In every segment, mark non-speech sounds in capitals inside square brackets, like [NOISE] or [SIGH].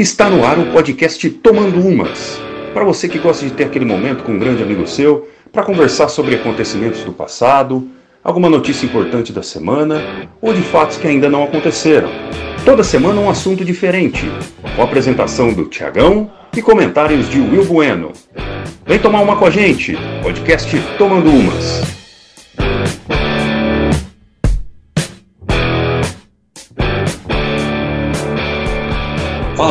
Está no ar o podcast Tomando Umas. Para você que gosta de ter aquele momento com um grande amigo seu, para conversar sobre acontecimentos do passado, alguma notícia importante da semana ou de fatos que ainda não aconteceram. Toda semana um assunto diferente, com apresentação do Tiagão e comentários de Will Bueno. Vem tomar uma com a gente, podcast Tomando Umas.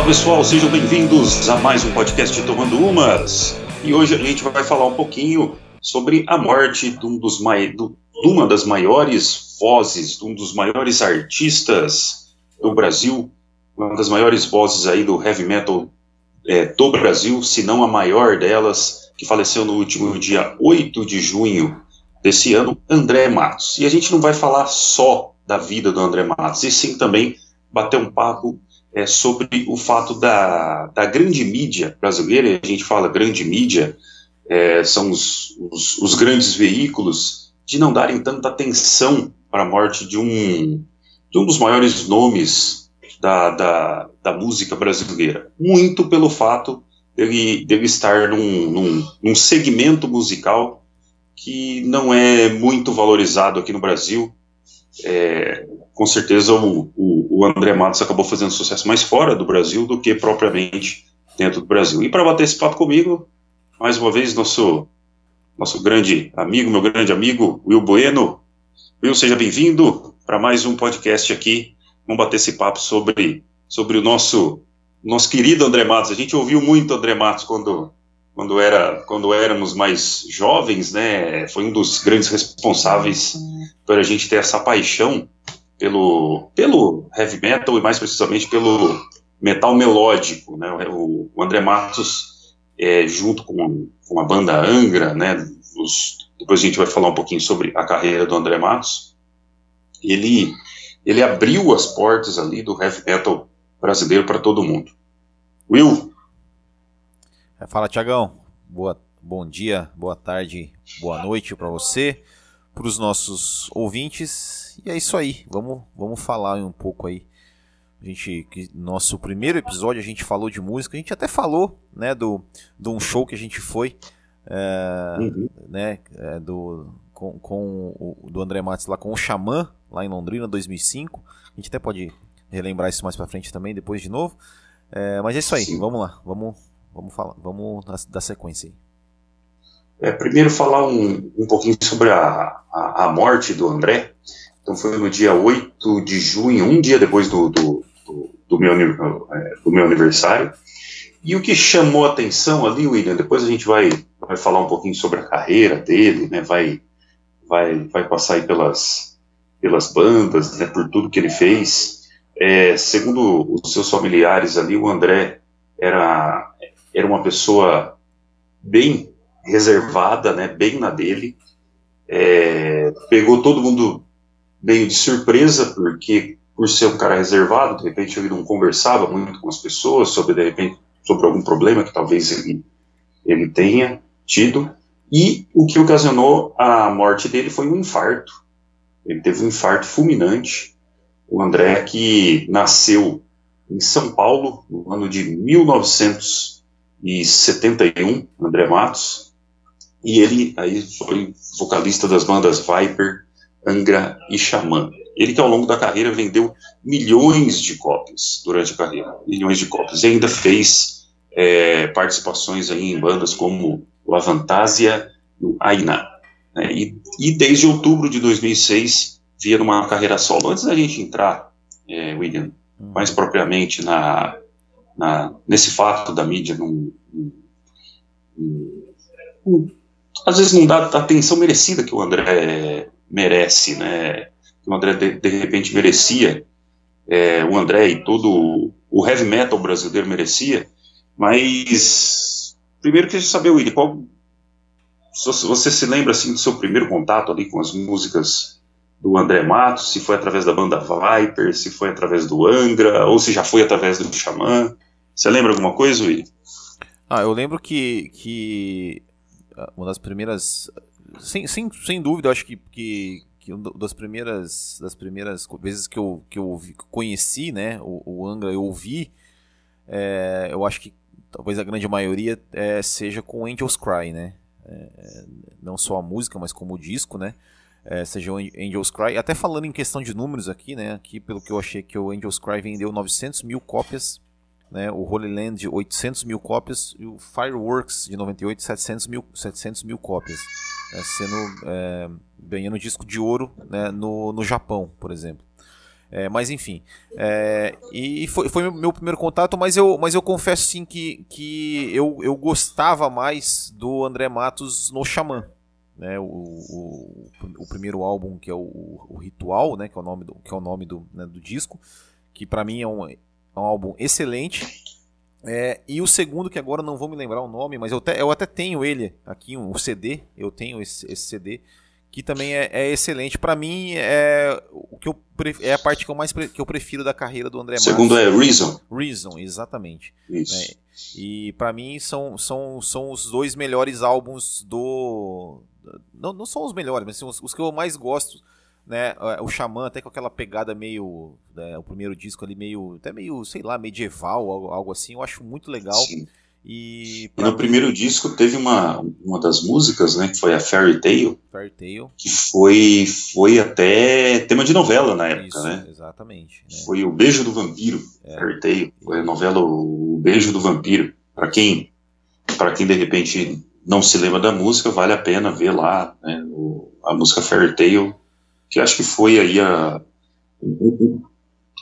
Pessoal, sejam bem-vindos a mais um podcast Tomando Umas. E hoje a gente vai falar um pouquinho sobre a morte de, um dos mai... de uma das maiores vozes, de um dos maiores artistas do Brasil, uma das maiores vozes aí do heavy metal é, do Brasil, se não a maior delas, que faleceu no último dia 8 de junho desse ano, André Matos. E a gente não vai falar só da vida do André Matos, e sim também bater um papo é, sobre o fato da, da grande mídia brasileira, e a gente fala grande mídia, é, são os, os, os, grandes veículos, de não darem tanta atenção para a morte de um, de um dos maiores nomes da, da, da música brasileira. Muito pelo fato dele, dele estar num, num, num segmento musical que não é muito valorizado aqui no Brasil. É, com certeza o, o, o, André Matos acabou fazendo sucesso mais fora do Brasil do que propriamente dentro do Brasil. E para bater esse papo comigo, mais uma vez, nosso, nosso grande amigo, meu grande amigo, Will Bueno. Will, seja bem-vindo para mais um podcast aqui. Vamos bater esse papo sobre, sobre o nosso, nosso querido André Matos. A gente ouviu muito André Matos quando, quando, era, quando éramos mais jovens, né? Foi um dos grandes responsáveis por a gente ter essa paixão pelo, pelo heavy metal e mais precisamente pelo metal melódico, né? O, o André Matos, é, junto com, com a banda Angra, né? Os, depois a gente vai falar um pouquinho sobre a carreira do André Matos. Ele, ele abriu as portas ali do heavy metal brasileiro para todo mundo. Will? É, fala, Tiagão. Boa, bom dia, boa tarde, boa noite para você, para os nossos ouvintes e é isso aí. Vamos, vamos falar um pouco aí. A gente, nosso primeiro episódio a gente falou de música. A gente até falou, né, do, de um show que a gente foi, é, uhum. né, é, do com, com o do André Matos lá com o Xamã lá em Londrina 2005. A gente até pode relembrar isso mais para frente também depois de novo. É, mas é isso aí. Sim. Vamos lá. Vamos, vamos falar. Vamos dar sequência aí. É, primeiro falar um, um pouquinho sobre a, a, a morte do André. Então foi no dia 8 de junho, um dia depois do, do, do, do meu, é, do meu aniversário. E o que chamou a atenção ali, William, depois a gente vai, vai falar um pouquinho sobre a carreira dele, né, vai, vai, vai passar aí pelas, pelas bandas, né, por tudo que ele fez. É, segundo os seus familiares ali, o André era, era uma pessoa bem reservada, né, bem na dele, é, pegou todo mundo meio de surpresa, porque por ser um cara reservado, de repente ele não conversava muito com as pessoas sobre, de repente, sobre algum problema que talvez ele, ele tenha tido, e o que ocasionou a morte dele foi um infarto. Ele teve um infarto fulminante. O André, que nasceu em São Paulo no ano de 1971, André Matos, e ele aí foi vocalista das bandas Viper, Angra e Xamã. Ele que ao longo da carreira vendeu milhões de cópias durante a carreira, milhões de cópias, e ainda fez é, participações aí em bandas como o Avantasia e o Aina. Né? E, e, desde outubro de 2006 via numa carreira solo. Antes da gente entrar, é, William, hum. mais propriamente na, na, nesse fato da mídia num, às vezes não dá a atenção merecida que o André merece, né? O André de, de repente merecia, é, o André e todo o heavy metal brasileiro merecia, mas primeiro queria saber, Willy, qual você se lembra assim do seu primeiro contato ali com as músicas do André Matos, se foi através da banda Viper, se foi através do Angra, ou se já foi através do Xamã? Você lembra alguma coisa, Willy? Ah, eu lembro que, que ah, uma das primeiras sem, sem, sem dúvida, eu acho que, que, que uma das primeiras, das primeiras vezes que eu, que eu conheci né, o, o Angra, eu ouvi, é, eu acho que talvez a grande maioria é, seja com Angels Cry, né? É, não só a música, mas como o disco, né? É, seja o Angels Cry. Até falando em questão de números aqui, né? Aqui, pelo que eu achei que o Angels Cry vendeu 900 mil cópias, né? O Holy Land 800 mil cópias e o Fireworks de 98 700 mil, 700 mil cópias, né? sendo é, ganhando disco de ouro né? no, no Japão, por exemplo. É, mas enfim. É, e foi, foi meu primeiro contato, mas eu, mas eu confesso sim que, que eu, eu gostava mais do André Matos no Xamã. Né, o, o, o primeiro álbum que é o, o, Ritual, né, que é o nome do, que é o nome do, né, do disco, que para mim é um, é um álbum excelente. É, e o segundo, que agora não vou me lembrar o nome, mas eu, te, eu até tenho ele aqui, o um CD, eu tenho esse, esse CD, que também é, é excelente. Para mim, é o que eu é a parte que eu mais que eu prefiro da carreira do André Matos. Segundo é Reason. Reason, exatamente. Isso. É, e para mim são, são, são os dois melhores álbuns do não, não são os melhores, mas são os, os que eu mais gosto, né? O Xamã até com aquela pegada meio, né, o primeiro disco ali meio, até meio, sei lá, medieval, algo, algo assim. Eu acho muito legal. Sim. E, e no mim... primeiro disco teve uma, uma das músicas, né, que foi a Fairy Tale, Fairy Tale. que foi, foi até tema de novela na época, Isso, né? Exatamente. Né? Foi o Beijo do Vampiro, é. Fairy Tale, foi a novela O Beijo do Vampiro. Para quem, para quem de repente não se lembra da música, vale a pena ver lá, né, o, a música Fairy Tale, que acho que foi aí a,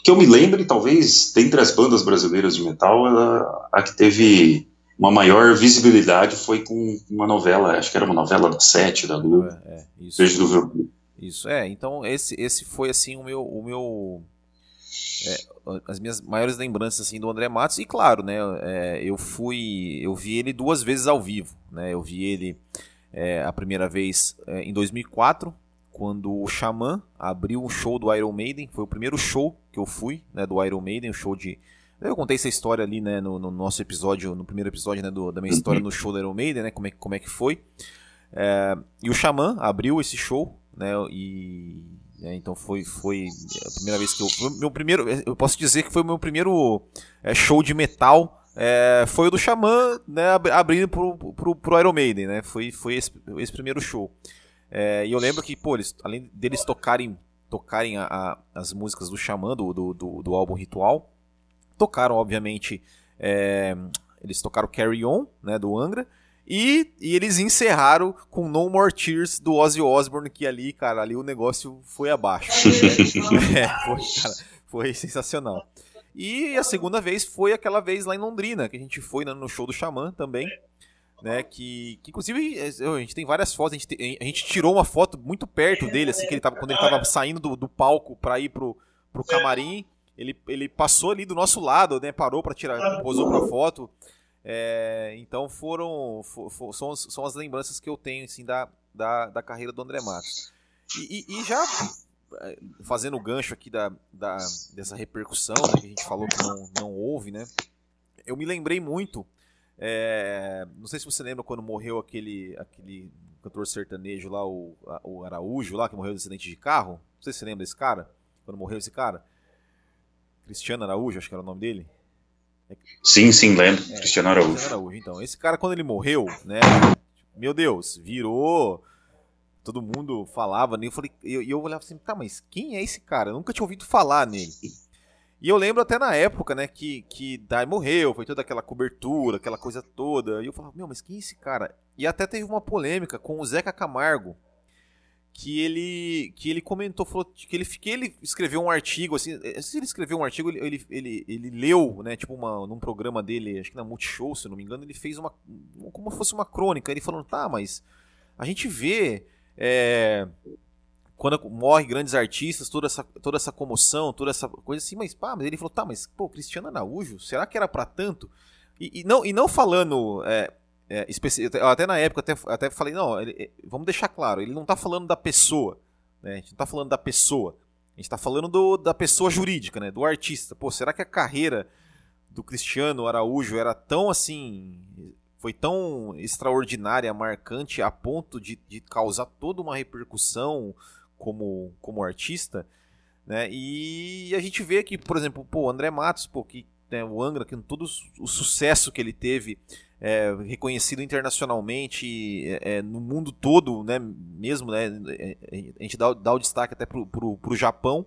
que eu me lembre, talvez, dentre as bandas brasileiras de metal, a, a que teve uma maior visibilidade foi com uma novela, acho que era uma novela da Sete, da Lua. É, é, isso. Beijo do Vermelho. Isso, é, então esse, esse foi assim o meu, o meu é, as minhas maiores lembranças assim do André Matos e claro, né, é, eu fui, eu vi ele duas vezes ao vivo, né, eu vi ele é, a primeira vez é, em 2004 quando o Xamã abriu um show do Iron Maiden, foi o primeiro show que eu fui, né, do Iron Maiden, um show de eu contei essa história ali, né, no, no nosso episódio, no primeiro episódio, né, do, da minha história no show do Iron Maiden, né, como é, como é que foi. É, e o Xamã abriu esse show, né, e é, então foi, foi a primeira vez que eu, meu primeiro, eu posso dizer que foi o meu primeiro é, show de metal, é, foi o do Xamã, né, abrindo pro, pro, pro Iron Maiden, né, foi, foi esse, esse primeiro show. É, e eu lembro que, pô, eles, além deles tocarem, tocarem a, a, as músicas do Xamã, do, do, do, álbum Ritual, tocaram, obviamente, é, eles tocaram Carry On, né, do Angra, e, e, eles encerraram com No More Tears do Ozzy Osbourne, que ali, cara, ali o negócio foi abaixo. [LAUGHS] Né? é, foi, cara, foi sensacional. E a segunda vez foi aquela vez lá em Londrina, que a gente foi no show do Xamã também né? Que, que inclusive é, a gente tem várias fotos, a gente, a gente tirou uma foto muito perto dele, assim, que ele tava, quando ele tava saindo do, do palco para ir pro, pro camarim, ele, ele passou ali do nosso lado, né? Parou para tirar, posou pra foto. É, então foram, for, for, são, são as lembranças que eu tenho assim, da, da, da carreira do André Matos. E, e, e já é, fazendo o gancho aqui da, da, dessa repercussão né, que a gente falou que não, não houve, né? Eu me lembrei muito é, não sei se você lembra quando morreu aquele, aquele cantor sertanejo lá, o, o Araújo lá, que morreu de acidente de carro. Não sei se você lembra desse cara. Quando morreu esse cara. Cristiano Araújo, acho que era o nome dele. Sim, sim, lembro. É, Cristiano Araújo. Cristiano Araújo. Então, esse cara, quando ele morreu, né? Meu Deus, virou. Todo mundo falava nele. Eu falei, e eu, eu olhava assim, tá, mas quem é esse cara? Eu nunca tinha ouvido falar nele. E eu lembro até na época, né, que, que Dai morreu, foi toda aquela cobertura, aquela coisa toda. E eu falava, meu, mas quem é esse cara? E até teve uma polêmica com o Zeca Camargo, que ele que ele comentou, falou que ele, que ele escreveu um artigo, assim, eh, se ele escreveu um artigo, ele, ele, ele, ele, leu, né, tipo uma, num programa dele, acho que na Multishow, se não me engano, ele fez uma, como fosse uma crônica, ele falando, tá, mas a gente vê... É, quando morre grandes artistas, toda essa, toda essa comoção, toda essa coisa assim, mas pá, mas ele falou, tá, mas pô, Cristiano Araújo, será que era para tanto? E, e, não, e não falando, é, é, até na época, até, até falei, não, ele, é, vamos deixar claro, ele não tá falando da pessoa, né, a gente não tá falando da pessoa, a gente tá falando do, da pessoa jurídica, né, do artista. Pô, será que a carreira do Cristiano Araújo era tão assim, foi tão extraordinária, marcante, a ponto de, de causar toda uma repercussão, como, como artista, né? E a gente vê que, por exemplo, pô, André Matos, pô, que né, o Angra, com todo o sucesso que ele teve, é, reconhecido internacionalmente é, é, no mundo todo, né, mesmo, né, é, a gente dá, dá o destaque até pro, pro, pro Japão.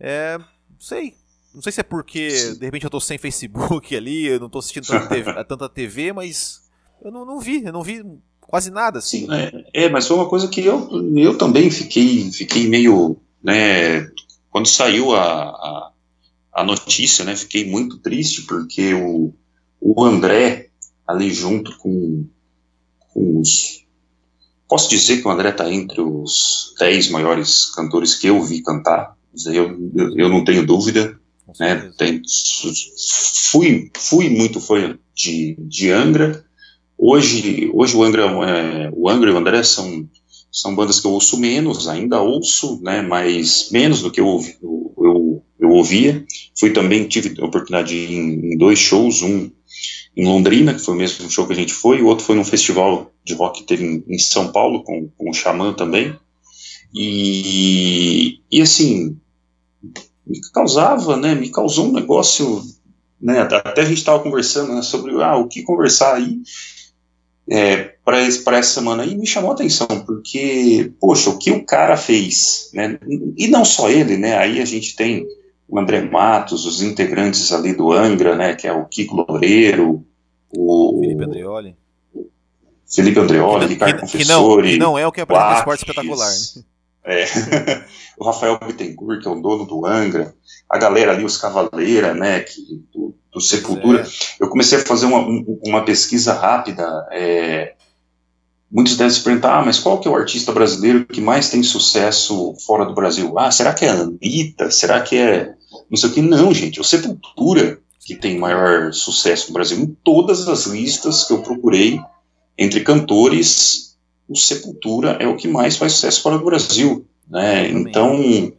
É, não sei, não sei se é porque de repente eu tô sem Facebook [LAUGHS] ali, eu não tô assistindo tanta TV, tanta TV mas eu não, não vi, eu não vi quase nada assim. Sim, é, é, mas foi uma coisa que eu, eu também fiquei, fiquei meio, né, quando saiu a, a, a notícia, né, fiquei muito triste porque o, o André ali junto com, com os posso dizer que o André está entre os 10 maiores cantores que eu vi cantar, eu, eu, eu não tenho dúvida, né, tem, fui, fui muito fã de, de Angra, Hoje, hoje o Angra, é, o Angra e o André são, são bandas que eu ouço menos, ainda ouço, né, mas menos do que eu, eu, eu, eu ouvia. Fui também, tive a oportunidade de ir em, em dois shows, um em Londrina, que foi o mesmo show que a gente foi, e o outro foi num festival de rock que teve em, em São Paulo, com, com o Xamã também. E, e assim, me causava, né, me causou um negócio, né, até a gente estava conversando né, sobre ah, o que conversar aí, é, para essa semana e me chamou a atenção, porque, poxa, o que o cara fez, né, e não só ele, né, aí a gente tem o André Matos, os integrantes ali do Angra, né, que é o Kiko Loureiro, o Felipe Andreoli, Felipe Andreoli, Ricardo Confessori, que não, que não é o que apresenta esporte espetacular, né? É, [LAUGHS] o Rafael Bittencourt, que é o dono do Angra, a galera ali, os Cavaleira, né, que, do, do Sepultura. É. Eu comecei a fazer uma, uma pesquisa rápida. É, muitos devem se perguntar, ah, mas qual que é o artista brasileiro que mais tem sucesso fora do Brasil? Ah, será que é a Anitta? Será que é não sei o que? Não, gente, o Sepultura que tem maior sucesso no Brasil. Em todas as listas que eu procurei entre cantores, o Sepultura é o que mais faz sucesso fora do Brasil. Né? Então, e,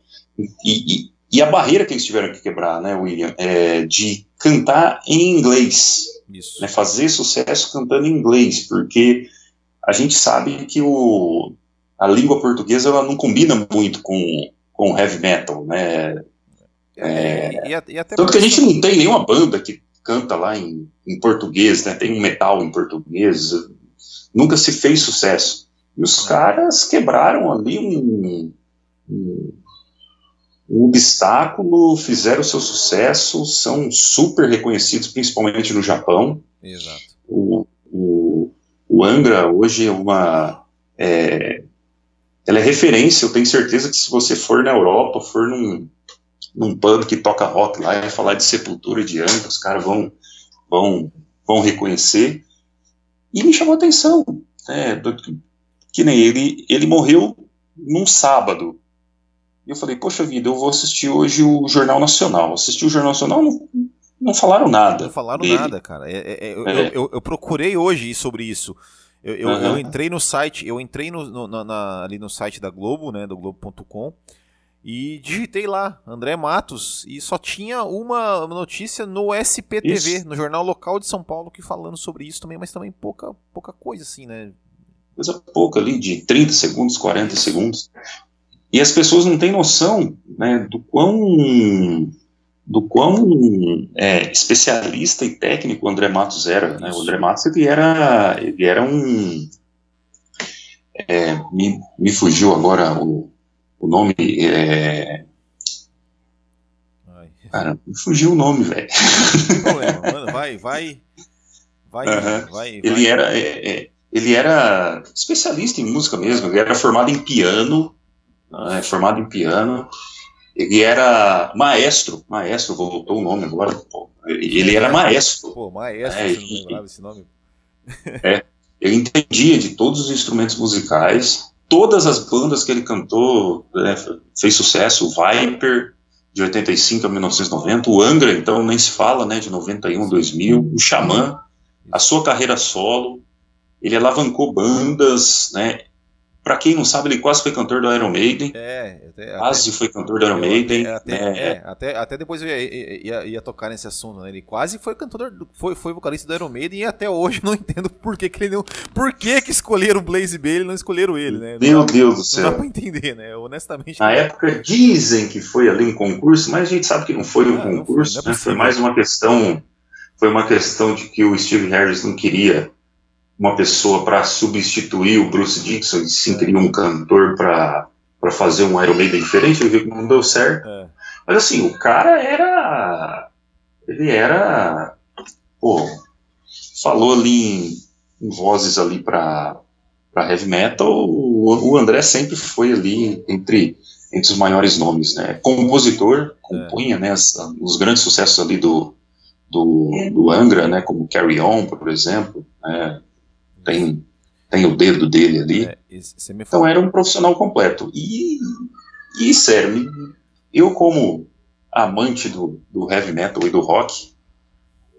e, e a barreira que eles tiveram que quebrar, né, William, é de cantar em inglês. Isso. Né, fazer sucesso cantando em inglês, porque a gente sabe que o, a língua portuguesa ela não combina muito com, com heavy metal, né? É, e, e, tanto que a gente não tem nenhuma banda que canta lá em, em português, né? Tem um metal em português, nunca se fez sucesso. E os é. caras quebraram ali um, um um obstáculo, fizeram seu sucesso, são super reconhecidos, principalmente no Japão. Exato. O, o, o Angra hoje é uma. É, ela é referência, eu tenho certeza que se você for na Europa, for num, num pub que toca rock lá e falar de Sepultura e de Angra, os caras vão, vão, vão reconhecer. E me chamou a atenção, é, que nem ele, ele morreu num sábado, e eu falei, poxa vida, eu vou assistir hoje o Jornal Nacional. Assisti o Jornal Nacional, não, não falaram nada. Não falaram dele. nada, cara. É, é, é, eu, é. eu, eu, procurei hoje sobre isso. Eu, eu, uhum. eu, entrei no site, eu entrei no, no na, ali no site da Globo, né, do Globo.com, e digitei lá, André Matos, e só tinha uma notícia no SPTV, isso. no jornal local de São Paulo, que falando sobre isso também, mas também pouca, pouca coisa assim, né? Coisa pouca ali, de 30 segundos, 40 segundos. E as pessoas não têm noção né, do quão, do quão é, especialista e técnico o André Matos era. Né? O André Matos ele era, ele era um. É, me, me fugiu agora o, o nome. É, Cara, me fugiu o nome, velho. Vai, vai. Vai, uhum. vai, Ele era. É, é, ele era especialista em música mesmo, ele era formado em piano, né, formado em piano. Ele era maestro, maestro, voltou o nome agora. Pô. Ele era maestro. Pô, maestro, é, não lembrava esse nome. [LAUGHS] É, ele entendia de todos os instrumentos musicais, todas as bandas que ele cantou, né, fez sucesso, o Viper, de 85 a 1990, o Angra, então nem se fala, né, de 91 a 2000, o Xamã, a sua carreira solo, ele alavancou bandas, né, para quem não sabe, ele quase foi cantor do Iron Maiden. É, até, quase até, foi cantor do Iron Maiden. Até, né? é, até, até depois eu ia, ia, ia, tocar nesse assunto, né? Ele quase foi cantor, foi, foi vocalista do Iron Maiden e até hoje não [LAUGHS] entendo por que, que ele não. Por que, que escolheram o Blaze Bailey e não escolheram ele, né? Meu Deus do céu. Não dá pra entender, né? Honestamente. Na época dizem que foi ali um concurso, mas a gente sabe que não foi um ah, concurso, foi, é né? Foi mais uma questão. Foi uma questão de que o Steve Harris não queria uma pessoa para substituir o Bruce Dixon, e sim queria um cantor para fazer um Iron Maiden diferente, ele viu que não deu certo. É. Mas assim, o cara era. Ele era. Pô, falou ali em, em vozes ali para para heavy metal, o, o, André sempre foi ali entre, entre os maiores nomes, né? Compositor, compunha, é. né, as, os grandes sucessos ali do, do, do Angra, né, como Carry On, por exemplo, né, tem, tem o dedo dele ali. É, então era um profissional completo. E, e sério, eu como amante do, do heavy metal e do rock,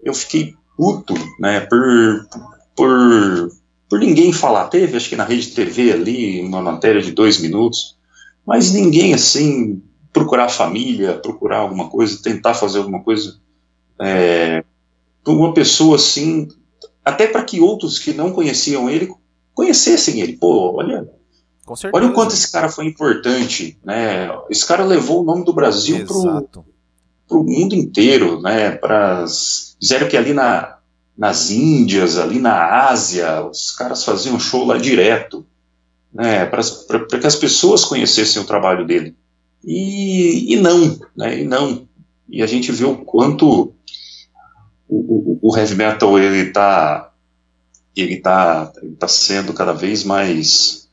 eu fiquei puto, né, por, por, por ninguém falar. Teve, acho que na rede TV ali, uma matéria de dois minutos, mas ninguém assim procurar família, procurar alguma coisa, tentar fazer alguma coisa. É, uma pessoa assim até para que outros que não conheciam ele conhecessem ele. Pô, olha, olha o quanto esse cara foi importante, né? Esse cara levou o nome do Brasil para o mundo inteiro, né? Pras, fizeram que ali na, nas Índias, ali na Ásia, os caras faziam show lá direto, né? Para que as pessoas conhecessem o trabalho dele. E, e não, né? E não. E a gente vê o quanto o, o, heavy metal ele está ele tá, ele tá sendo cada vez mais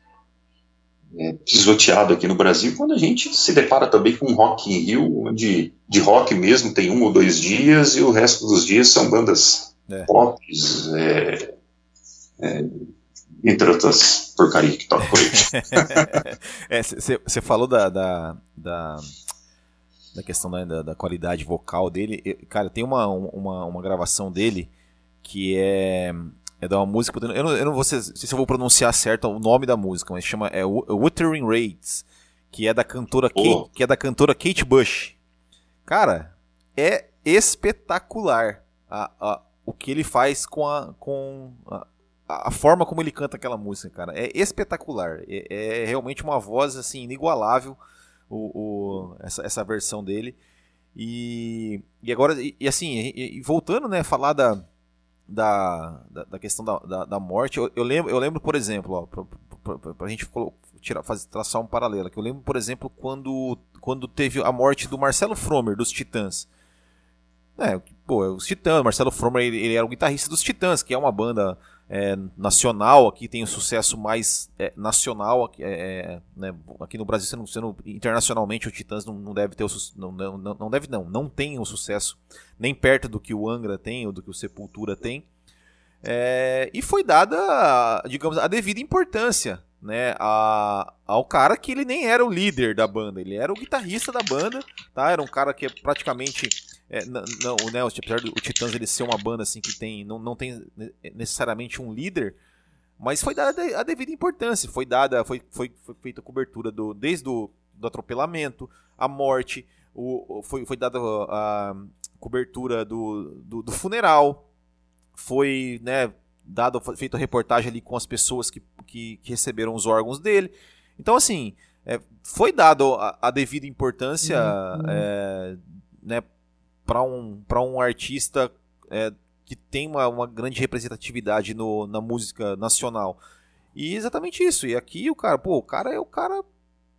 é, pisoteado aqui no Brasil, quando a gente se depara também com um Rock in Rio, onde de rock mesmo tem um ou dois dias e o resto dos dias são bandas é. pop, é, é, entre outras porcarias que tocam por aí. Você [LAUGHS] é, falou da, da, da da questão da, da, da, qualidade vocal dele. Cara, tem uma, uma, uma gravação dele que é, é da uma música. Eu não, eu não vou sei se eu vou pronunciar certo o nome da música, mas chama é Wuthering Raids, que é da cantora oh. Kate, que é da cantora Kate Bush. Cara, é espetacular a, a, o que ele faz com a com a, a forma como ele canta aquela música, cara. É espetacular. É, é realmente uma voz assim inigualável o, o essa, essa versão dele. E, e agora, e, e assim, e, e, voltando, né, falar da, da, da, questão da, da, da, morte, eu, eu, lembro, eu lembro, por exemplo, ó, pra gente tirar, fazer, traçar um paralelo, que eu lembro, por exemplo, quando, quando teve a morte do Marcelo Fromer, dos Titãs. É, pô, os Titãs, Marcelo Fromer, ele, ele era o guitarrista dos Titãs, que é uma banda é, nacional, aqui tem um sucesso mais é, nacional, aqui, é, é, né, aqui no Brasil, sendo, sendo, internacionalmente, o Titãs não, não deve ter o não, não, não deve não, não tem o sucesso nem perto do que o Angra tem ou do que o Sepultura tem. É, e foi dada, digamos, a devida importância né, a, ao cara que ele nem era o líder da banda, ele era o guitarrista da banda, tá? Era um cara que praticamente é, não, né, apesar do Titãs ele ser uma banda assim que tem não, não tem necessariamente um líder, mas foi dada a devida importância, foi dada, foi, foi, foi feita a cobertura do desde o do atropelamento, a morte, o, foi, foi dada a cobertura do, do, do funeral, foi, né, dado feito a reportagem ali com as pessoas que, que, que receberam os órgãos dele. Então, assim, é, foi dado a, a devida importância uhum. é, né, para um, um artista é, que tem uma, uma grande representatividade no, na música nacional. E exatamente isso. E aqui o cara, pô, o cara é o cara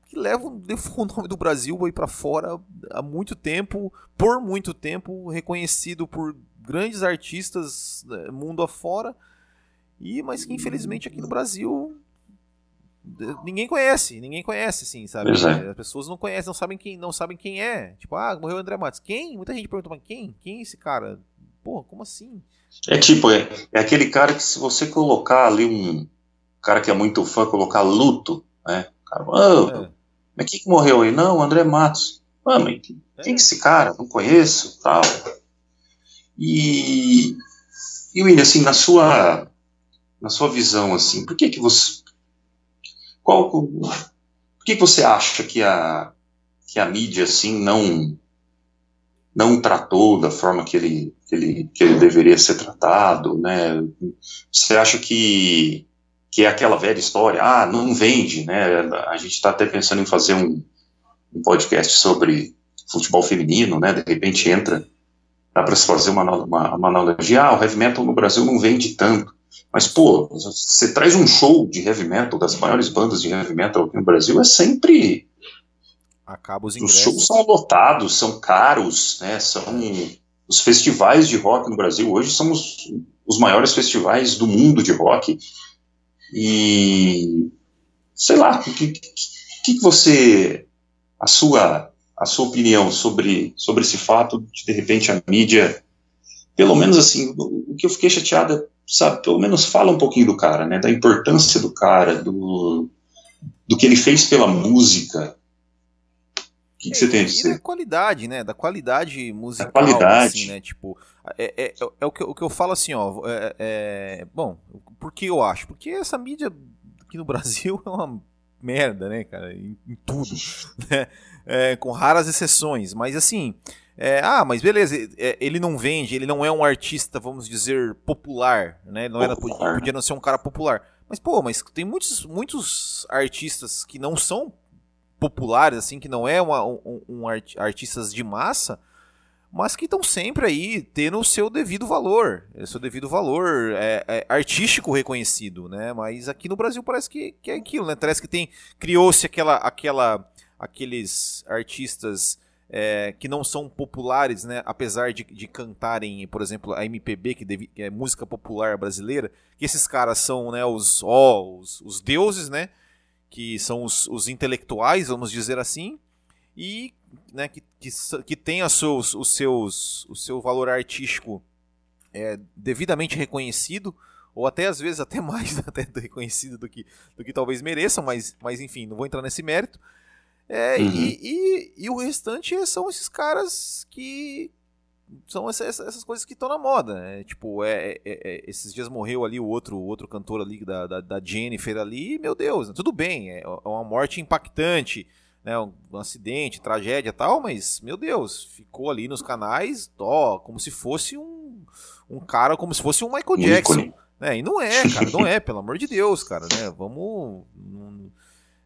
que leva [LAUGHS] o nome do Brasil aí para fora há muito tempo, por muito tempo, reconhecido por grandes artistas né, mundo afora. E mas que infelizmente aqui no Brasil ninguém conhece, ninguém conhece, assim, sabe? É. As pessoas não conhecem, não sabem quem, não sabem quem é. Tipo, ah, morreu o André Matos. Quem? Muita gente pergunta, mas quem? Quem é esse cara? Porra, como assim? É tipo, é, é aquele cara que se você colocar ali um cara que é muito fã, colocar luto, né? Cara, oh, é. mas quem que morreu aí? Não, André Matos. Ah, mas quem, é. quem é esse cara? Não conheço, tal. E, e William, assim, na sua, na sua visão, assim, por que que você qual, por que você acha que a, que a mídia assim não não tratou da forma que ele, que ele, que ele deveria ser tratado, né? Você acha que, que é aquela velha história, ah, não vende, né? A gente está até pensando em fazer um, um podcast sobre futebol feminino, né? De repente entra, dá para se fazer uma, uma, uma analogia, ah, o heavy metal no Brasil não vende tanto. Mas, pô, você traz um show de heavy metal, das maiores bandas de heavy metal aqui no Brasil, é sempre Acaba os ingressos. Os shows são lotados, são caros, né? São os festivais de rock no Brasil hoje são os, os maiores festivais do mundo de rock. E sei lá, o que, que, que você a sua a sua opinião sobre sobre esse fato de de repente a mídia pelo menos assim, o que eu fiquei chateada, sabe, pelo menos fala um pouquinho do cara, né, da importância do cara, do, do que ele fez pela música, que, que você tem a dizer? E da qualidade, né? Da qualidade musical, da qualidade. assim, né? Tipo, é, é, é, é, o, que, o que eu falo assim, ó. É, é, bom, por que eu acho? Porque essa mídia aqui no [LAUGHS] Brasil é uma merda, né, cara? Em, em tudo, né? É, com raras exceções, mas assim. É, ah, mas beleza, ele não vende, ele não é um artista, vamos dizer, popular, né? Não era, podia, podia não ser um cara popular. Mas, pô, mas tem muitos, muitos artistas que não são populares, assim, que não é uma, um, um art, artistas de massa, mas que estão sempre aí tendo o seu devido valor, o seu devido valor é, é, artístico reconhecido, né? Mas aqui no Brasil parece que, que é aquilo, né? Parece que tem criou-se aquela, aquela, aqueles artistas é, que não são populares, né? Apesar de, de cantarem, por exemplo, a MPB, que, deve, que, é música popular brasileira, que esses caras são, né? Os, oh, os, os deuses, né? que são os, os intelectuais, vamos dizer assim, e né, que, que, que tem seus, os seus, o seu valor artístico é, devidamente reconhecido, ou até às vezes até [LAUGHS] mais até reconhecido do que, do que talvez mereçam, mas, mas enfim, não vou entrar nesse mérito. É, uhum. e, e, e, o restante são esses caras que, são essas, essas coisas que estão na moda, né? Tipo, é, é, é, esses dias morreu ali o outro, o outro cantor ali da, da, da Jennifer ali, meu Deus, tudo bem, é, é uma morte impactante, né? Um, um, acidente, tragédia e tal, mas, meu Deus, ficou ali nos canais, ó, como se fosse um, um cara, como se fosse um Michael Jackson. Né? E não é, cara, não é, pelo amor de Deus, cara, né? Vamos.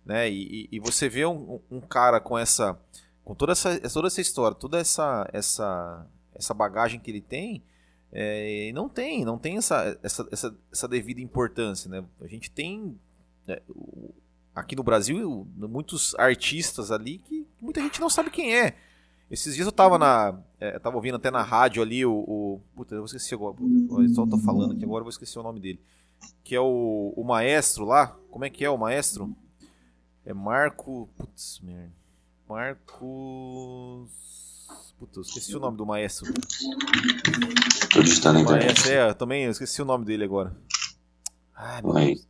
Né? E, e você vê um, um cara com essa com toda essa, toda essa história, toda essa, essa, essa bagagem que ele tem, é, não tem, não tem essa, essa, essa, essa, devida importância, né? A gente tem é, aqui no Brasil muitos artistas ali que muita gente não sabe quem é. Esses dias eu tava na. É, tava ouvindo até na rádio ali o. o puta, eu esqueci agora. Puta, só tô falando aqui agora, eu vou esquecer o nome dele. Que é o, o maestro lá. Como é que é o maestro? É Marco. Putz, merda. Marcos. Puta, eu esqueci o nome do maestro. Tô digitando na internet. é, também eu esqueci o nome dele agora. Deus.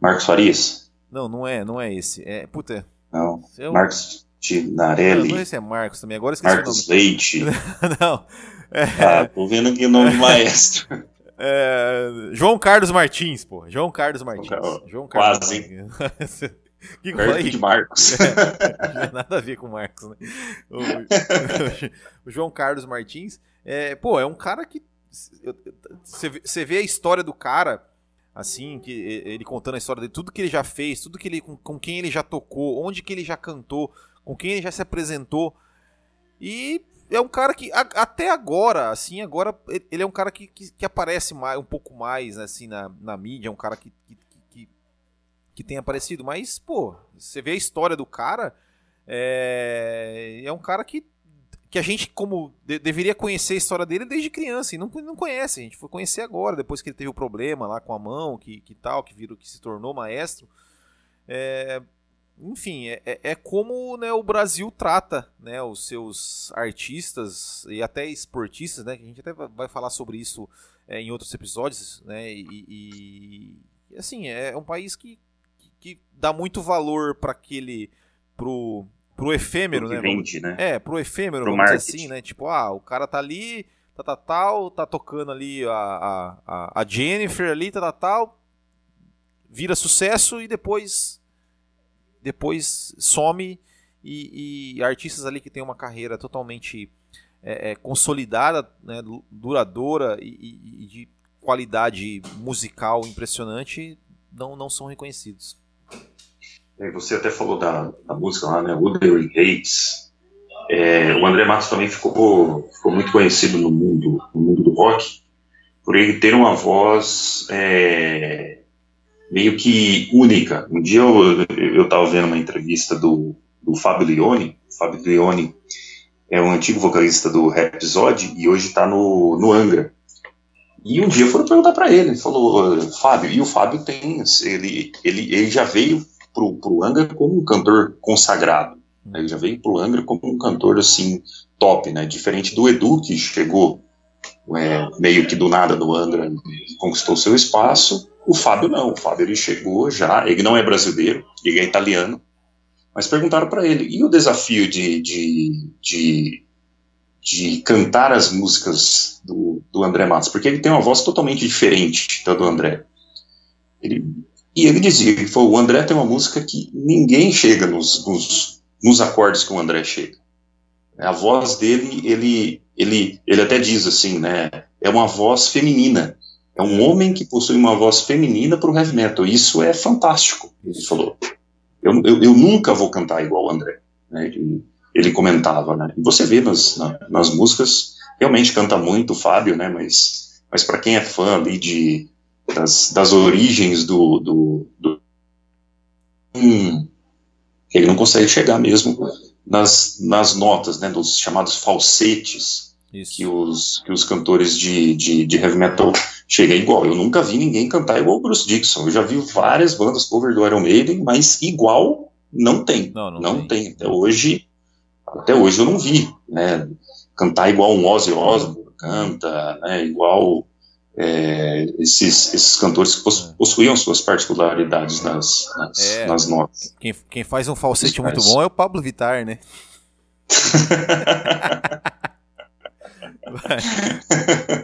Marcos Farias? Não, não é, não é esse. É, puta. Não. Eu... Marcos Tinarelli. Não, não sei se é Marcos também. Agora esqueci Marcos o nome. Leite. [LAUGHS] não. É... Ah, tô vendo aqui o nome do maestro. [LAUGHS] É... João Carlos Martins, pô. João Carlos Martins. João Carlos Quase. Martins. [LAUGHS] que, falei? de Marcos. [LAUGHS] É, nada a ver com Marcos, né? O, [LAUGHS] o João Carlos Martins, é, pô, é um cara que você vê a história do cara, assim, que ele contando a história de tudo que ele já fez, tudo que ele com, com quem ele já tocou, onde que ele já cantou, com quem ele já se apresentou. E é um cara que a, até agora, assim, agora ele é um cara que, que, que aparece mais, um pouco mais, assim, na, na mídia, é um cara que, que que tem aparecido, mas, pô, você vê a história do cara, é, é um cara que, que a gente, como, de, deveria conhecer a história dele desde criança, e não, não conhece, a gente foi conhecer agora, depois que ele teve o problema lá com a mão, que, que tal, que virou, que se tornou maestro, é, enfim, é, é, é como né, o Brasil trata né, os seus artistas e até esportistas, né, que a gente até vai falar sobre isso é, em outros episódios, né, e, e assim, é um país que, que dá muito valor para aquele pro pro efêmero, né? Vende, né? É, pro efêmero, pro vamos dizer assim, né? Tipo, ah, o cara tá ali, tá, tá tal, tá tocando ali a, a, a Jennifer ali, tá, tá tal, vira sucesso e depois depois some e, e, artistas ali que tem uma carreira totalmente é, é, consolidada, né, duradoura e, e, de qualidade musical impressionante não, não são reconhecidos. Você até falou da, da música lá, né? Wuthering Hates. É, o André Matos também ficou, ficou muito conhecido no mundo, no mundo do rock por ele ter uma voz é, meio que única. Um dia eu estava vendo uma entrevista do, do Fábio Leone. O Fábio Leone é um antigo vocalista do Rhapsody e hoje está no, no Angra. E um dia foram perguntar para ele, ele falou, Fábio, e o Fábio tem, ele, ele, ele já veio pro, pro Angra como um cantor consagrado, né? ele já veio pro Angra como um cantor, assim, top, né, diferente do Edu, que chegou é, meio que do nada no Angra, conquistou seu espaço, o Fábio não, o Fábio ele chegou já, ele não é brasileiro, ele é italiano, mas perguntaram para ele, e o desafio de, de, de, de, cantar as músicas do, do André Matos? Porque ele tem uma voz totalmente diferente da do André. Ele, e ele dizia que o André tem uma música que ninguém chega nos, nos, nos acordes que o André chega. A voz dele, ele, ele, ele até diz assim, né? É uma voz feminina. É um homem que possui uma voz feminina para o heavy metal. Isso é fantástico, ele falou. Eu, eu, eu nunca vou cantar igual o André. Né? Ele, ele, comentava, né? E você vê nas, na, nas músicas, realmente canta muito o Fábio, né? Mas, mas para quem é fã ali de, das, das origens do, do, do hum, ele não consegue chegar mesmo nas, nas notas, né? Dos chamados falsetes isso. que os, que os cantores de, de, de, heavy metal chegam igual. Eu nunca vi ninguém cantar igual o Bruce Dixon. Eu já vi várias bandas cover do Iron Maiden, mas igual não tem. Não, não, não tem. tem. Até hoje, até hoje eu não vi, né? Cantar igual um Ozzy Osbourne canta, né? Igual é, esses, esses cantores que é. possuíam suas particularidades nas, nas, é, nas notas. Quem, quem faz um falsete muito bom é o Pablo Vittar, né? [LAUGHS]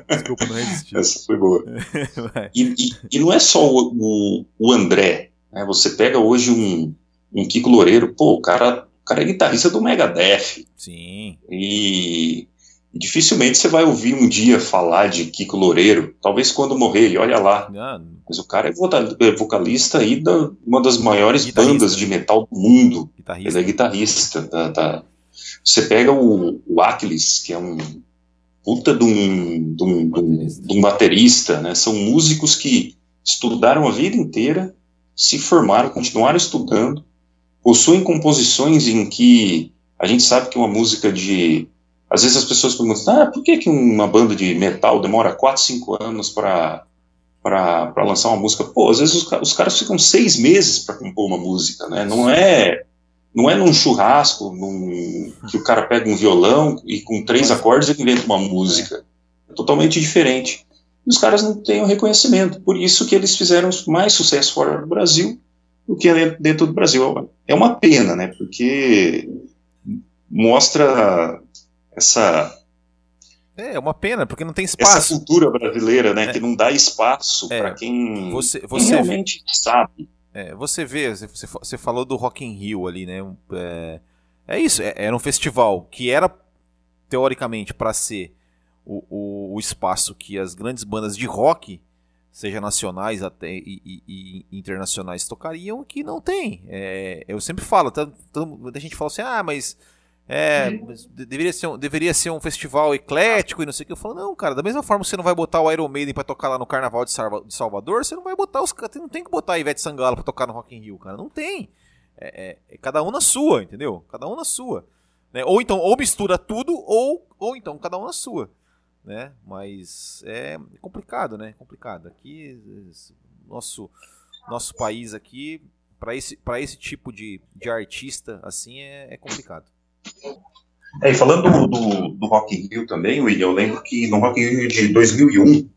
Desculpa, não resisti. Essa foi boa. [LAUGHS] E, e, e, não é só o, o, o André. Né? Você pega hoje um, um Kiko Loureiro, pô, o cara, o cara é guitarrista do Megadeth. Sim. E dificilmente você vai ouvir um dia falar de Kiko Loureiro, talvez quando morrer, e olha lá. Ah, Mas o cara é, é vocalista aí da uma das maiores bandas de metal do mundo. Guitarrista. Ele é guitarrista. Da, da... Você pega o, o Aquiles, que é um puta de um, de um, de um, de um baterista, né? São músicos que estudaram a vida inteira, se formaram, continuaram estudando, possuem composições em que a gente sabe que uma música de. Às vezes as pessoas perguntam, ah, por que, que uma banda de metal demora 4, 5 anos para para lançar uma música? Pô, às vezes os, os caras ficam seis meses para compor uma música, né? Não é não é num churrasco num, que o cara pega um violão e com três acordes ele inventa uma música. É totalmente diferente. E os caras não têm o reconhecimento. Por isso que eles fizeram mais sucesso fora do Brasil do que dentro do Brasil. É uma pena, né? Porque mostra essa é, uma pena, porque não tem espaço. Essa cultura brasileira, né, é. que não dá espaço é. para quem, você, você quem realmente sabe. É, você vê, você, você falou do Rock in Rio ali, né? É, é isso, é, era um festival que era teoricamente para ser o, o, o, espaço que as grandes bandas de rock, seja nacionais até e, e, e internacionais, tocariam, que não tem. É, eu sempre falo, tá, muita gente fala assim, ah, mas é, deveria ser, um, deveria ser um festival eclético e não sei o que. Eu falo, não, cara, da mesma forma que você não vai botar o Iron Maiden pra tocar lá no Carnaval de, Salvador, você não vai botar os caras. Não tem que botar a Ivete Sangalo pra tocar no Rock in Rio, cara. Não tem. É, é, é cada um na sua, entendeu? Cada um na sua. Né? Ou então, ou mistura tudo, ou, ou então cada um na sua. Né? Mas é complicado, né? Complicado. Aqui, nosso, nosso país aqui, para esse, pra esse tipo de, de artista, assim, é, é complicado. É, e falando do, do, do, Rock in Rio também, William, eu lembro que no Rock in Rio de 2001, não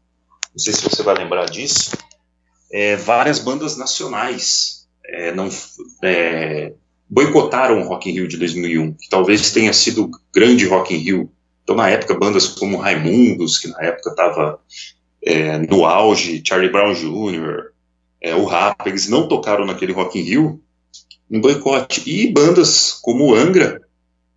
sei se você vai lembrar disso, é, várias bandas nacionais é, não, é, boicotaram o Rock in Rio de 2001, que talvez tenha sido o grande Rock in Rio. Então, na época, bandas como Raimundos, que na época estava é, no auge, Charlie Brown Jr., é, o Rap, eles não tocaram naquele Rock in Rio, um boicote. E bandas como Angra,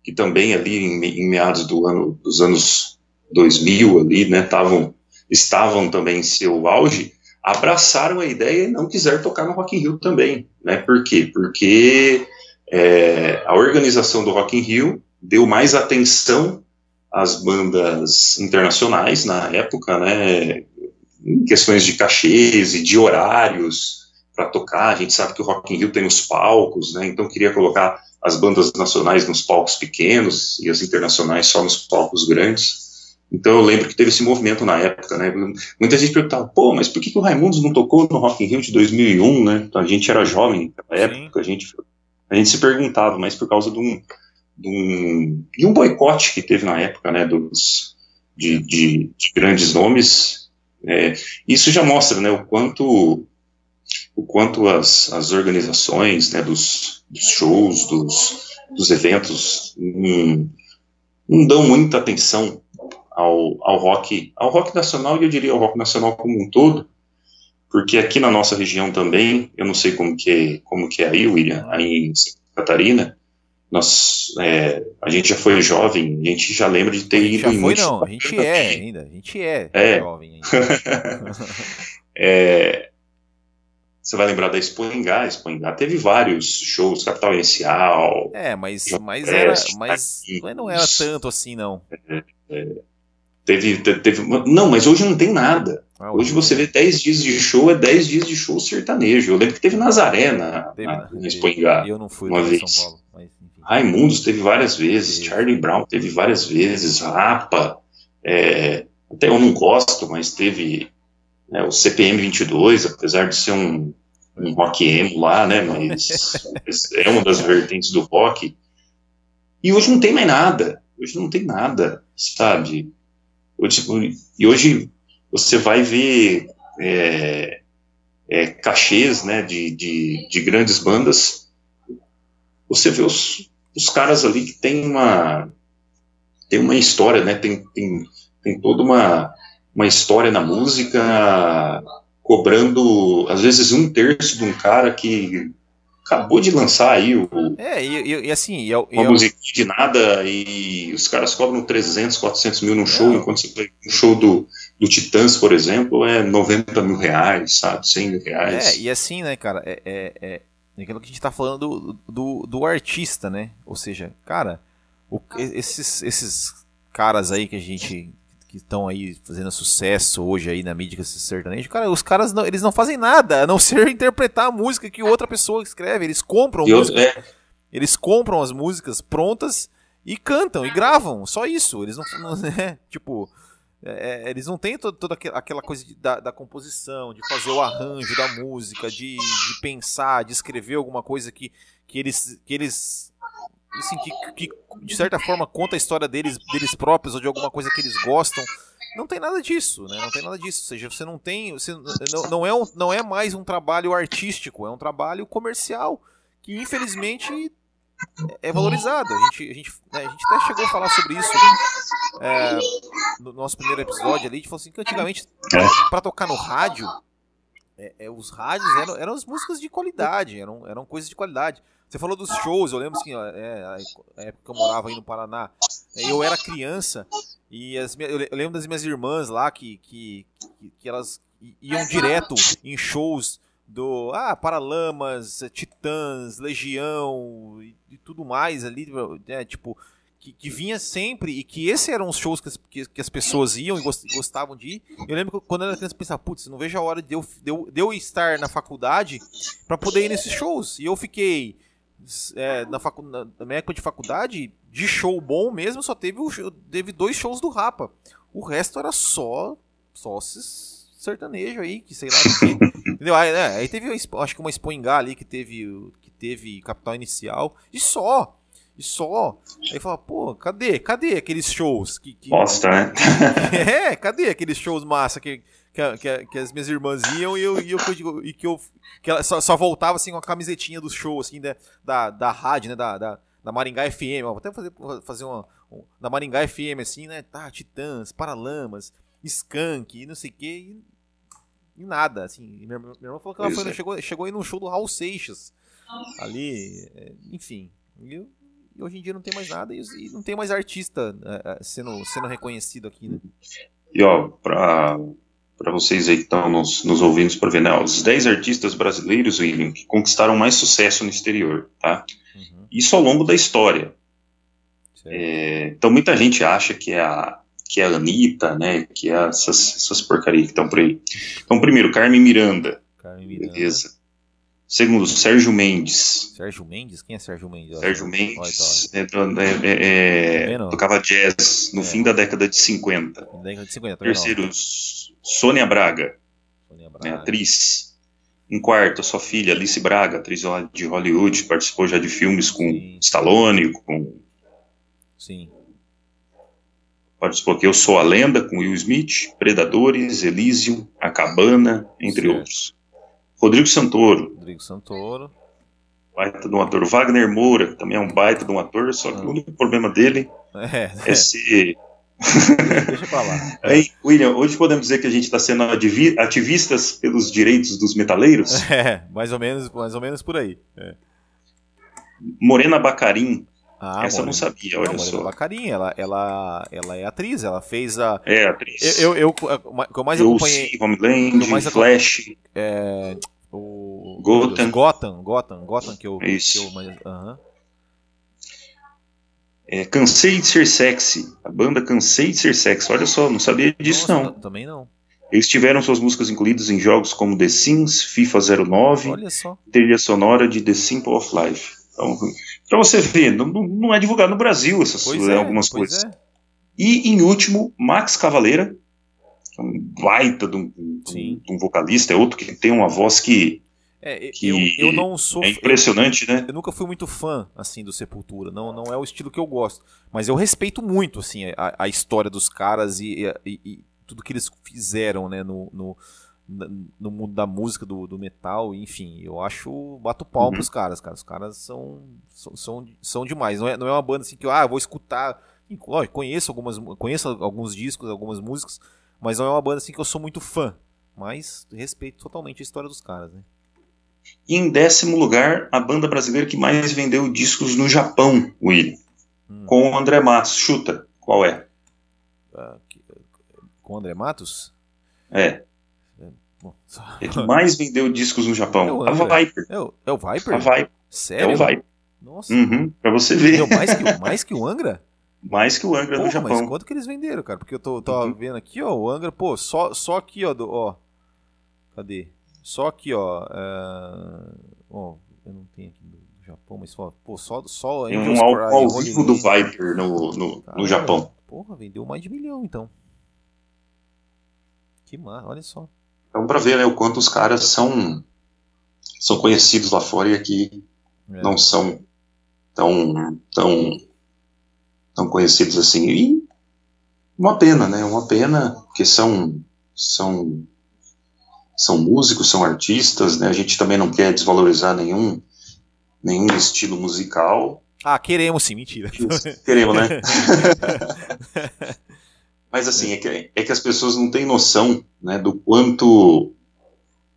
que também ali em, em meados do ano, dos anos 2000 ali, né, tavam, estavam também em seu auge, abraçaram a ideia e não quiseram tocar no Rock in Rio também, né? Por quê? Porque é, a organização do Rock in Rio deu mais atenção às bandas internacionais na época, né? Em questões de cachês e de horários para tocar. A gente sabe que o Rock in Rio tem os palcos, né? Então queria colocar as bandas nacionais nos palcos pequenos e as internacionais só nos palcos grandes. Então eu lembro que teve esse movimento na época, né? Muita gente perguntava, pô, mas por que, que o Raimundos não tocou no Rock in Rio de 2001, né? Então, a gente era jovem naquela época, a gente, a gente se perguntava, mas por causa de um, de um, de um boicote que teve na época, né? Dos, de, de, de grandes nomes. É, isso já mostra, né? O quanto o quanto as, as organizações né, dos, dos shows, dos, dos eventos, não, não dão muita atenção ao, ao rock, ao rock nacional e eu diria ao rock nacional como um todo, porque aqui na nossa região também, eu não sei como que é, como que é aí, William, aí em Santa Catarina, nós, é, a gente já foi jovem, a gente já lembra de ter ido já foi não, a gente é ainda, a gente é, é. jovem ainda. [LAUGHS] [LAUGHS] é, você vai lembrar da Expoingá, Expoingá teve vários shows, Capital Inicial. É, mas, mas, era, mas não era tanto assim, não. É, é, Teve, teve, não, mas hoje não tem nada. Ah, hoje você vê 10 dias de show, é 10 dias de show sertanejo. Eu lembro que teve Nazaré na, teve, na, na. Eu não fui uma vez. São Paulo, mas, Raimundos teve várias vezes. Charlie Brown teve várias vezes, Rapa, é, até eu não gosto, mas teve né, o CPM 22, apesar de ser um, um rock emo lá, né, mas [LAUGHS] é uma das vertentes do rock. E hoje não tem mais nada, hoje não tem nada, sabe? Hoje, e hoje você vai ver é, é, cachês né, de, de, de, grandes bandas, você vê os, os caras ali que tem uma, tem uma história, né, tem, tem, tem toda uma, uma história na música, cobrando às vezes um terço de um cara que acabou de lançar aí o. É, e, e assim. E, uma e, música de nada e os caras cobram 300, 400 mil num show, é. enquanto você um show do, do Titãs, por exemplo, é 90 mil reais, sabe? 100 mil reais. É, e assim, né, cara, é, é, é aquilo que a gente tá falando do, do, do artista, né? Ou seja, cara, o, esses, esses caras aí que a gente que estão aí fazendo sucesso hoje aí na mídia sertanejo, cara, os caras não, eles não fazem nada a não [LAUGHS] ser interpretar a música que outra pessoa escreve. Eles compram música, é. eles compram as músicas prontas e cantam e gravam. Só isso. Eles não, não [LAUGHS] é, tipo, é, eles não têm toda, toda aquela coisa de, da, da, composição, de fazer o arranjo da música, de, de pensar, de escrever alguma coisa que, que eles que eles assim, que, que, de certa forma conta a história deles, deles próprios ou de alguma coisa que eles gostam. Não tem nada disso, né? Não tem nada disso. Ou seja, você não tem. Você não, não, é um, não é mais um trabalho artístico, é um trabalho comercial que infelizmente é valorizado. A gente, a, gente, né, a gente até chegou a falar sobre isso é, no nosso primeiro episódio ali. A gente falou assim que antigamente, para tocar no rádio, é, é, os rádios eram, eram as músicas de qualidade, eram, eram coisas de qualidade. Você falou dos shows, eu lembro assim, ó, é, a época que eu morava aí no Paraná, eu era criança e as, eu lembro das minhas irmãs lá que, que, que, que elas iam direto em shows do ah, Paralamas, Titãs, Legião e, e tudo mais ali, né, tipo, que, que, vinha sempre e que esses eram os shows que as, que, que as pessoas iam e gostavam de ir. Eu lembro que quando eu era criança eu pensava, putz, não vejo a hora de eu, de eu, de eu estar na faculdade para poder ir nesses shows. E eu fiquei é, na, facu na, minha época de faculdade, de show bom mesmo, só teve, o, teve dois shows do Rapa. O resto era só, só esses sertanejo aí, que sei lá que. [LAUGHS] entendeu? Aí, né, aí teve, acho que uma Expoingá ali que teve, que teve Capital Inicial, e só. E só. Aí fala, pô, cadê? Cadê aqueles shows? Que, que... Bosta, né? [LAUGHS] é, cadê aqueles shows massa que, que, que, que, as minhas irmãs iam e eu, e eu, e que eu que ela só, só, voltava assim com a camisetinha do show assim da, da, da rádio, né, da, da, da Maringá FM, vou até fazer, fazer uma, um, da Maringá FM assim, né, tá, Titãs, Paralamas, Skank, não sei o que, e, e, nada, assim, minha, minha irmã falou que ela foi, chegou, chegou aí no show do Raul Seixas, ali, é, enfim. E, hoje em dia não tem mais nada e, e não tem mais artista é, é, sendo, sendo reconhecido aqui, né? E ó, pra, pra vocês aí que estão nos, nos ouvindo para ver, né? Os 10 artistas brasileiros, William, que conquistaram mais sucesso no exterior, tá? Uhum. Isso ao longo da história. É, então muita gente acha que é a que é a Anitta, né? Que é essas, essas porcarias que estão por aí. Então, primeiro, Carmen Miranda. Carmen Miranda. Beleza. Segundo, Sérgio Mendes. Sérgio Mendes? Quem é Sérgio Mendes? Sérgio Mendes é, é, é, tocava jazz no é. fim da década de 50. Década de 50 Terceiro, Sônia Braga, Sônia Braga. Né, atriz. Em quarto, sua filha, Alice Braga, atriz de Hollywood, participou já de filmes com Sim. Stallone, com... Sim participou aqui Eu Sou a Lenda, com Will Smith, Predadores, Elysium, A Cabana, entre certo. outros. Rodrigo Santoro. Rodrigo Santoro. Baita de um ator. Wagner Moura, também é um baita de um ator, só que ah. o único problema dele é, é ser. [LAUGHS] Deixa pra lá. [LAUGHS] Aí, William, hoje podemos dizer que a gente está sendo ativistas pelos direitos dos metaleiros? [LAUGHS] É, mais ou menos, mais ou menos por aí. É. Morena Bacarim, ah, Essa eu não sabia, olha não, só. Bacarin, ela, ela, ela é atriz, ela fez a. É, atriz. Eu, eu, eu, eu mais eu acompanhei. Sim, Homeland, mais Flash. É, o. Gotham. Gotham, Gotham, Gotham que eu. Isso. Que eu mais, uh -huh. é, Cansei de Ser Sexy. A banda Cansei de Ser Sexy. Olha só, não sabia disso Nossa, não. Também não. Eles tiveram suas músicas incluídas em jogos como The Sims, FIFA 09, Olha só. trilha sonora de The Simple of Life. Então, Pra você ver, não, não é divulgado no Brasil essas é, algumas coisas. É. E, em último, Max Cavaleira, é um baita de um, de um, vocalista, é outro que tem uma voz que. É, que eu, eu não sou. É impressionante, eu, né? Eu nunca fui muito fã, assim, do Sepultura. Não, não é o estilo que eu gosto. Mas eu respeito muito, assim, a, a história dos caras e, e, e, tudo que eles fizeram, né, no, no no mundo da música, do, do metal, enfim, eu acho. Bato palmo uhum. pros caras, cara. Os caras são, são, são, são demais. Não é, não é uma banda assim que eu ah, vou escutar. Lógico, conheço algumas. Conheço alguns discos, algumas músicas, mas não é uma banda assim que eu sou muito fã. Mas respeito totalmente a história dos caras, né? E em décimo lugar, a banda brasileira que mais vendeu discos no Japão, Will. Hum. Com o André Matos. Chuta, qual é? Uh, com o André Matos? É. É que mais vendeu discos no Japão. É a Viper. É o, é o Viper? A Viper. Sério? É o Viper. Nossa. Uhum, pra você ver. Deu mais que, mais que o Angra? [LAUGHS] Mais que o Angra Porra, no Japão. Mas quanto que eles venderam, cara? Porque eu tô, tô uhum. vendo aqui, ó, o Angra, pô, só, só aqui, ó, do, ó. Cadê? Só aqui, ó. Uh, ó, eu não tenho aqui do, Japão, mas pô, só, só Tem um álbum ao vivo do Viper no, no, no Japão. Porra, vendeu mais de milhão, então. Que mar, olha só. Então, para ver né, o quanto os caras são, são conhecidos lá fora e aqui é. não são tão, tão, tão conhecidos assim. E uma pena, né? Uma pena, porque são, são, são músicos, são artistas, né? A gente também não quer desvalorizar nenhum, nenhum estilo musical. Ah, queremos sim, mentira. Queremos, né? [LAUGHS] Mas assim, é que, é que as pessoas não têm noção né, do quanto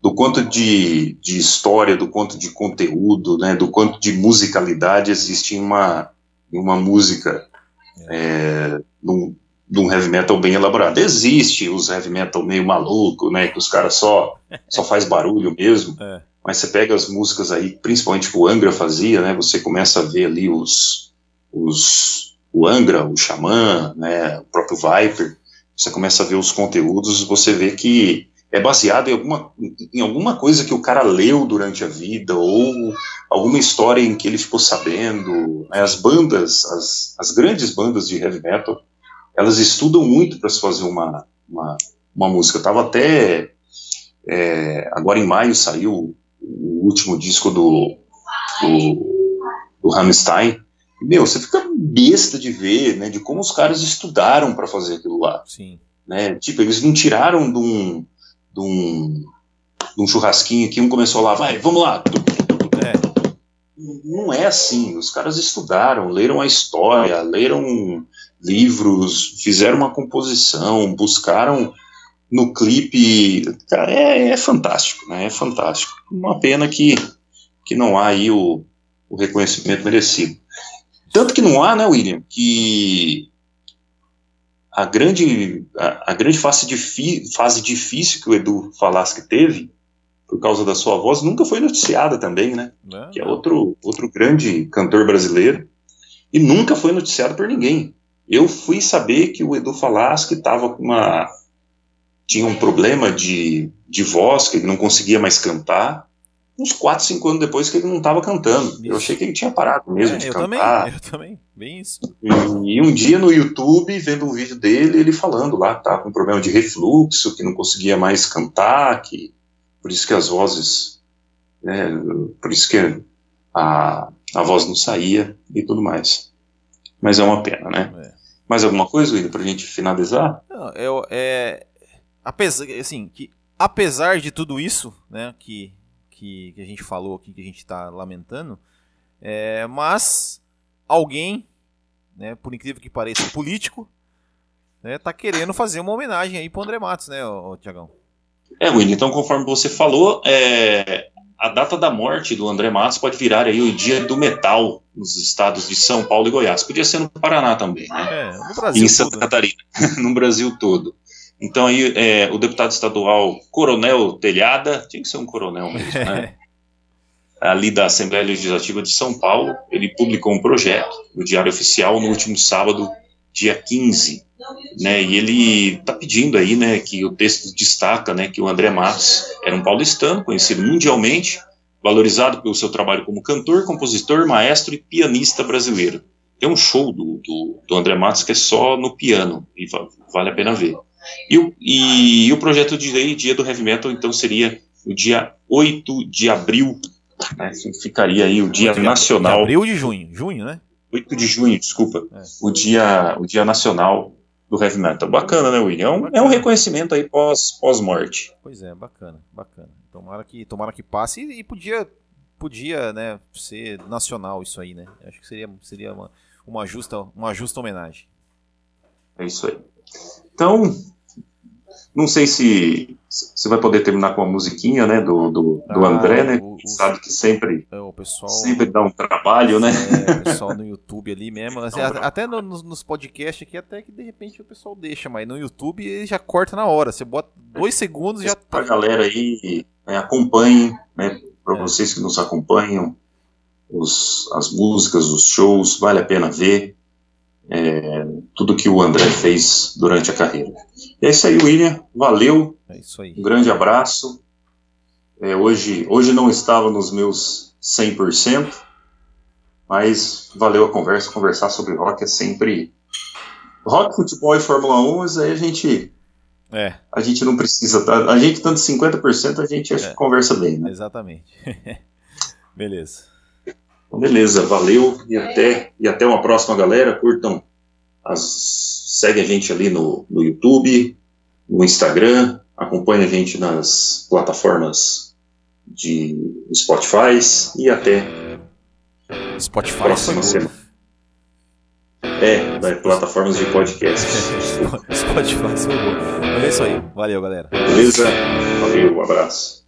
do quanto de, de história, do quanto de conteúdo, né, do quanto de musicalidade existe em uma, em uma música é, num, num heavy metal bem elaborado. Existe os heavy metal meio maluco, né, que os caras só, só faz barulho mesmo, [LAUGHS] é. mas você pega as músicas aí, principalmente que o Angra fazia, né, você começa a ver ali os, os o Angra, o Xamã, né, o próprio Viper, você começa a ver os conteúdos, você vê que é baseado em alguma, em alguma coisa que o cara leu durante a vida, ou alguma história em que ele ficou sabendo. Né, as bandas, as, as grandes bandas de heavy metal, elas estudam muito para se fazer uma, uma, uma música. Eu estava até. É, agora em maio saiu o último disco do, do, do meu, você fica besta de ver, né, de como os caras estudaram para fazer aquilo lá. Sim. Né? Tipo, eles não tiraram de um, de um, de um churrasquinho que um começou lá, vai, vamos lá. É. Não é assim. Os caras estudaram, leram a história, leram livros, fizeram uma composição, buscaram no clipe. Cara, é, é fantástico, né? É fantástico. Uma pena que que não há aí o, o reconhecimento merecido. Tanto que não há, né, William, que a grande, a, a grande fase, fase difícil que o Edu Falaschi teve, por causa da sua voz, nunca foi noticiada também, né? Não. Que é outro, outro grande cantor brasileiro, e nunca foi noticiado por ninguém. Eu fui saber que o Edu Falaschi estava com uma. tinha um problema de, de voz, que ele não conseguia mais cantar, uns 4, 5 anos depois que ele não estava cantando. Isso. Eu achei que ele tinha parado mesmo é, de eu cantar. Também, eu também, bem isso. E, e, um dia no YouTube, vendo um vídeo dele, ele falando lá que estava com problema de refluxo, que não conseguia mais cantar, que por isso que as vozes, né, por isso que a, a voz não saía e tudo mais. Mas é uma pena, né? É. Mais alguma coisa, William, para a gente finalizar? Não, eu, é, apesar, assim, que apesar de tudo isso, né, que que, que a gente falou aqui, que a gente está lamentando, é, mas alguém, né, por incrível que pareça, político, né, tá querendo fazer uma homenagem aí pro André Matos, né, Tiagão? É, William, então conforme você falou, é, a data da morte do André Matos pode virar aí o dia do metal nos estados de São Paulo e Goiás. Podia ser no Paraná também, né? É, no Brasil. E em Santa tudo, né? Catarina, né? [LAUGHS] no Brasil todo. Então aí é, o deputado estadual Coronel Telhada, tinha que ser um coronel mesmo, né? [LAUGHS] ali da Assembleia Legislativa de São Paulo, ele publicou um projeto no Diário Oficial no último sábado, dia 15, né, e ele está pedindo aí, né, que o texto destaca, né, que o André Matos era um paulistano, conhecido mundialmente, valorizado pelo seu trabalho como cantor, compositor, maestro e pianista brasileiro. Tem um show do, do, do André Matos que é só no piano, e vale a pena ver. E o, e, e o projeto de lei, dia do heavy metal, então seria o dia 8 de abril, né, ficaria aí o dia nacional. De abril de junho, junho, né? 8 de junho, desculpa, é. o, dia, o dia nacional do heavy metal. Bacana, né, William? É um, é um reconhecimento aí pós-morte. Pós pois é, bacana, bacana. Tomara que, tomara que passe e, e podia, podia né, ser nacional isso aí, né? Acho que seria, seria uma, uma, justa, uma justa homenagem. É isso aí. Então, não sei se você vai poder terminar com a musiquinha, né, do, do, do ah, André, né? O, o, sabe que sempre, é, pessoal, sempre dá um trabalho, né? É, o pessoal no YouTube ali mesmo, assim, [LAUGHS] até no, nos podcasts aqui, até que de repente o pessoal deixa, mas no YouTube ele já corta na hora, você bota dois segundos e já... Tá... A galera aí né, acompanhe, né, para é. vocês que nos acompanham, os, as músicas, os shows, vale a pena ver, é, tudo que o André fez durante a carreira. E é isso aí, William. Valeu. É isso aí. Um grande abraço. É, hoje, hoje não estava nos meus 100%, mas valeu a conversa. Conversar sobre rock é sempre. Rock, futebol e Fórmula 1, mas aí a gente. É. A gente não precisa. Tá? A gente, tanto 50%, a gente acha é. que conversa bem, né? Exatamente. [LAUGHS] Beleza. Beleza, valeu e até, e até uma próxima, galera. Curtam, as, segue a gente ali no, no YouTube, no Instagram, acompanhe a gente nas plataformas de Spotify e até Spotify próxima semana. É, das plataformas de podcast. [LAUGHS] Spotify foi bom. Mas é isso aí. Valeu, galera. Beleza? Valeu, um abraço.